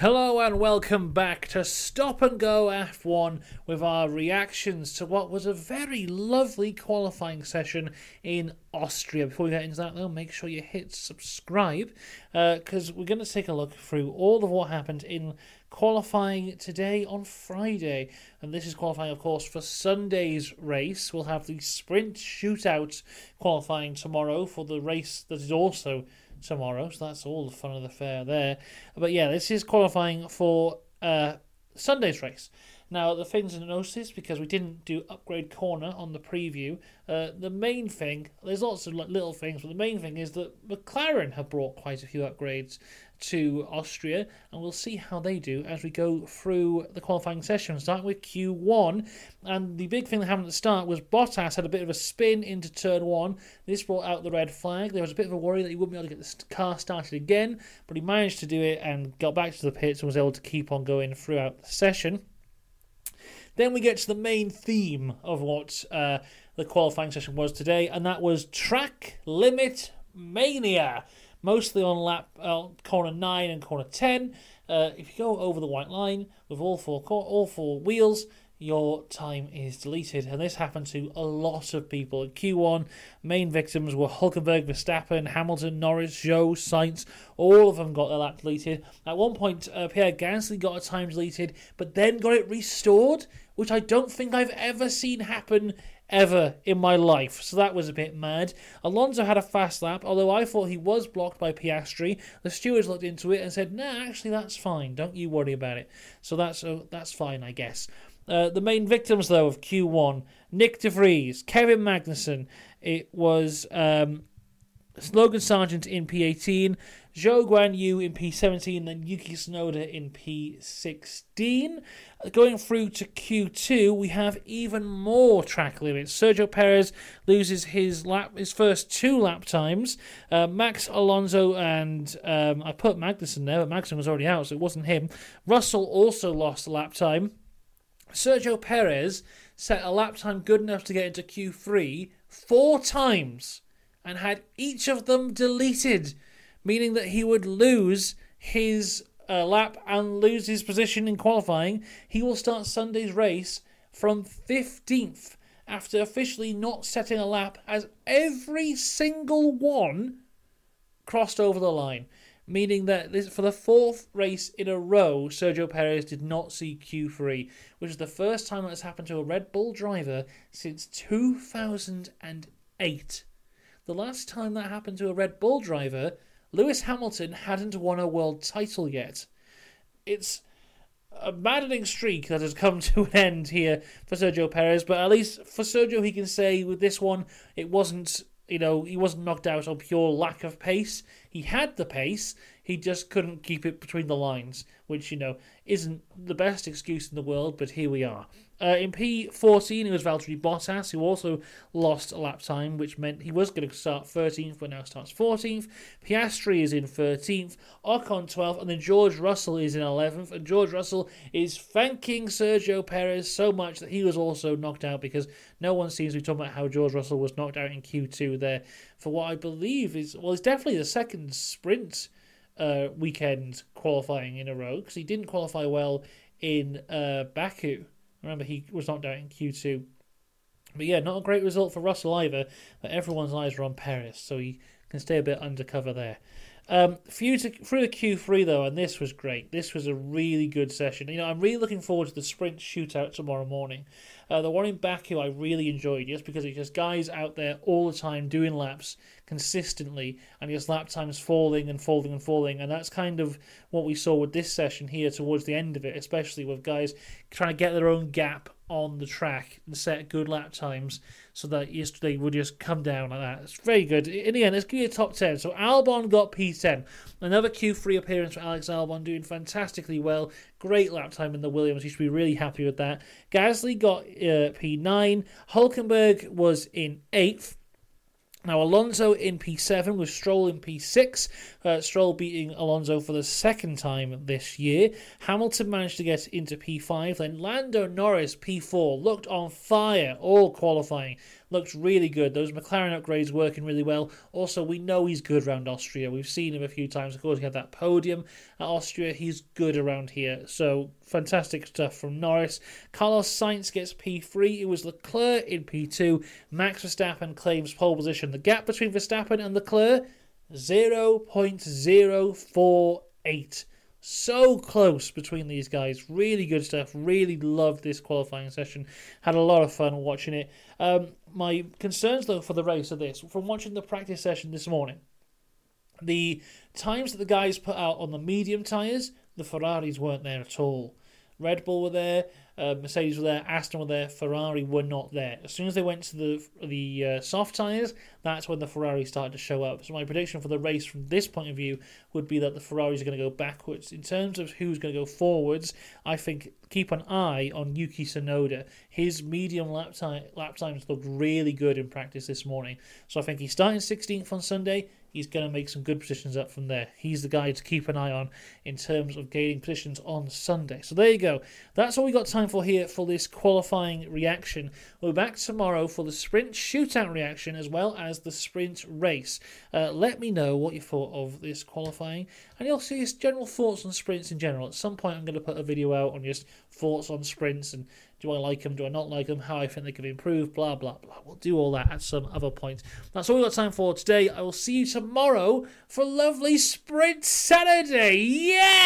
Hello and welcome back to Stop and Go F1 with our reactions to what was a very lovely qualifying session in Austria. Before we get into that, though, make sure you hit subscribe because uh, we're going to take a look through all of what happened in qualifying today on Friday. And this is qualifying, of course, for Sunday's race. We'll have the sprint shootout qualifying tomorrow for the race that is also tomorrow, so that's all the fun of the fair there. But yeah, this is qualifying for uh, Sunday's race. Now, the things to notice, because we didn't do upgrade corner on the preview, uh, the main thing, there's lots of little things, but the main thing is that McLaren have brought quite a few upgrades to Austria, and we'll see how they do as we go through the qualifying session, starting with Q1. And the big thing that happened at the start was Bottas had a bit of a spin into turn one. This brought out the red flag. There was a bit of a worry that he wouldn't be able to get the car started again, but he managed to do it and got back to the pits and was able to keep on going throughout the session. Then we get to the main theme of what uh, the qualifying session was today, and that was track limit mania. Mostly on lap uh, corner nine and corner ten. Uh, if you go over the white line with all four all four wheels, your time is deleted. And this happened to a lot of people. In Q1, main victims were Hulkenberg, Verstappen, Hamilton, Norris, Zhou, Sainz. All of them got their lap deleted. At one point, uh, Pierre Gasly got a time deleted, but then got it restored, which I don't think I've ever seen happen ever in my life. So that was a bit mad. Alonso had a fast lap, although I thought he was blocked by Piastri. The stewards looked into it and said, "Nah, actually that's fine. Don't you worry about it." So that's uh, that's fine, I guess. Uh, the main victims, though, of Q1 Nick de Vries, Kevin Magnussen. It was um, Logan Sargeant in P18, Zhou Guan Yu in P17, then Yuki Tsunoda in P16. Going through to Q2, we have even more track limits. Sergio Perez loses his lap, his first two lap times. Uh, Max Alonso and um, I put Magnussen there, but Magnussen was already out, so it wasn't him. Russell also lost a lap time. Sergio Perez set a lap time good enough to get into Q3 four times and had each of them deleted, meaning that he would lose his uh, lap and lose his position in qualifying. He will start Sunday's race from 15th after officially not setting a lap as every single one crossed over the line meaning that this, for the fourth race in a row, Sergio Perez did not see Q3, which is the first time that has happened to a Red Bull driver since 2008. The last time that happened to a Red Bull driver, Lewis Hamilton hadn't won a world title yet. It's a maddening streak that has come to an end here for Sergio Perez, but at least for Sergio, he can say with this one, it wasn't you know, he wasn't knocked out on pure lack of pace. He had the pace, he just couldn't keep it between the lines, which, you know, isn't the best excuse in the world, but here we are. Uh, in P14, it was Valtteri Bottas, who also lost a lap time, which meant he was going to start 13th, but now starts 14th. Piastri is in 13th, Ocon 12th, and then George Russell is in 11th. And George Russell is thanking Sergio Perez so much that he was also knocked out because no one seems to be talking about how George Russell was knocked out in Q2 there for what I believe is, well, it's definitely the second sprint uh, weekend qualifying in a row because he didn't qualify well in uh, Baku. Remember, he was knocked out in Q2. But yeah, not a great result for Russell either, but everyone's eyes are on Perez, so he can stay a bit undercover there. Um, through, the Q3 though, and this was great. This was a really good session. You know, I'm really looking forward to the sprint shootout tomorrow morning. Uh, the one in Baku I really enjoyed just because it's just guys out there all the time doing laps consistently and just lap times falling and falling and falling. And that's kind of what we saw with this session here towards the end of it, especially with guys trying to get their own gap on the track and set good lap times so that yesterday would just come down like that. It's very good. In the end, let's give you a top 10. So Albon got P10. Another Q3 appearance for Alex Albon, doing fantastically well. Great lap time in the Williams. You should be really happy with that. Gasly got uh, P9. Hulkenberg was in 8th. Now, Alonso in P7 with Stroll in P6. Uh, Stroll beating Alonso for the second time this year. Hamilton managed to get into P5. Then Lando Norris P4 looked on fire all qualifying. Looks really good. Those McLaren upgrades working really well. Also, we know he's good around Austria. We've seen him a few times. Of course, he had that podium at Austria. He's good around here. So, fantastic stuff from Norris. Carlos Sainz gets P3. It was Leclerc in P2. Max Verstappen claims pole position. The gap between Verstappen and Leclerc 0.048. So close between these guys. Really good stuff. Really loved this qualifying session. Had a lot of fun watching it. Um, my concerns, though, for the race are this. From watching the practice session this morning, the times that the guys put out on the medium tyres, the Ferraris weren't there at all. Red Bull were there, uh, Mercedes were there, Aston were there, Ferrari were not there. As soon as they went to the the uh, soft tyres, that's when the Ferrari started to show up. So my prediction for the race from this point of view would be that the Ferraris are going to go backwards. In terms of who's going to go forwards, I think keep an eye on Yuki Tsunoda. His medium lap, time, lap times looked really good in practice this morning. So I think he's starting 16th on Sunday he's going to make some good positions up from there. He's the guy to keep an eye on in terms of gaining positions on Sunday. So there you go. That's all we got time for here for this qualifying reaction. We're back tomorrow for the sprint shootout reaction as well as the sprint race. Uh, let me know what you thought of this qualifying and you'll see his general thoughts on sprints in general. At some point, I'm going to put a video out on just thoughts on sprints and do I like them? Do I not like them? How I think they could improve? Blah, blah, blah. We'll do all that at some other point. That's all we've got time for today. I will see you tomorrow for lovely Sprint Saturday. Yeah!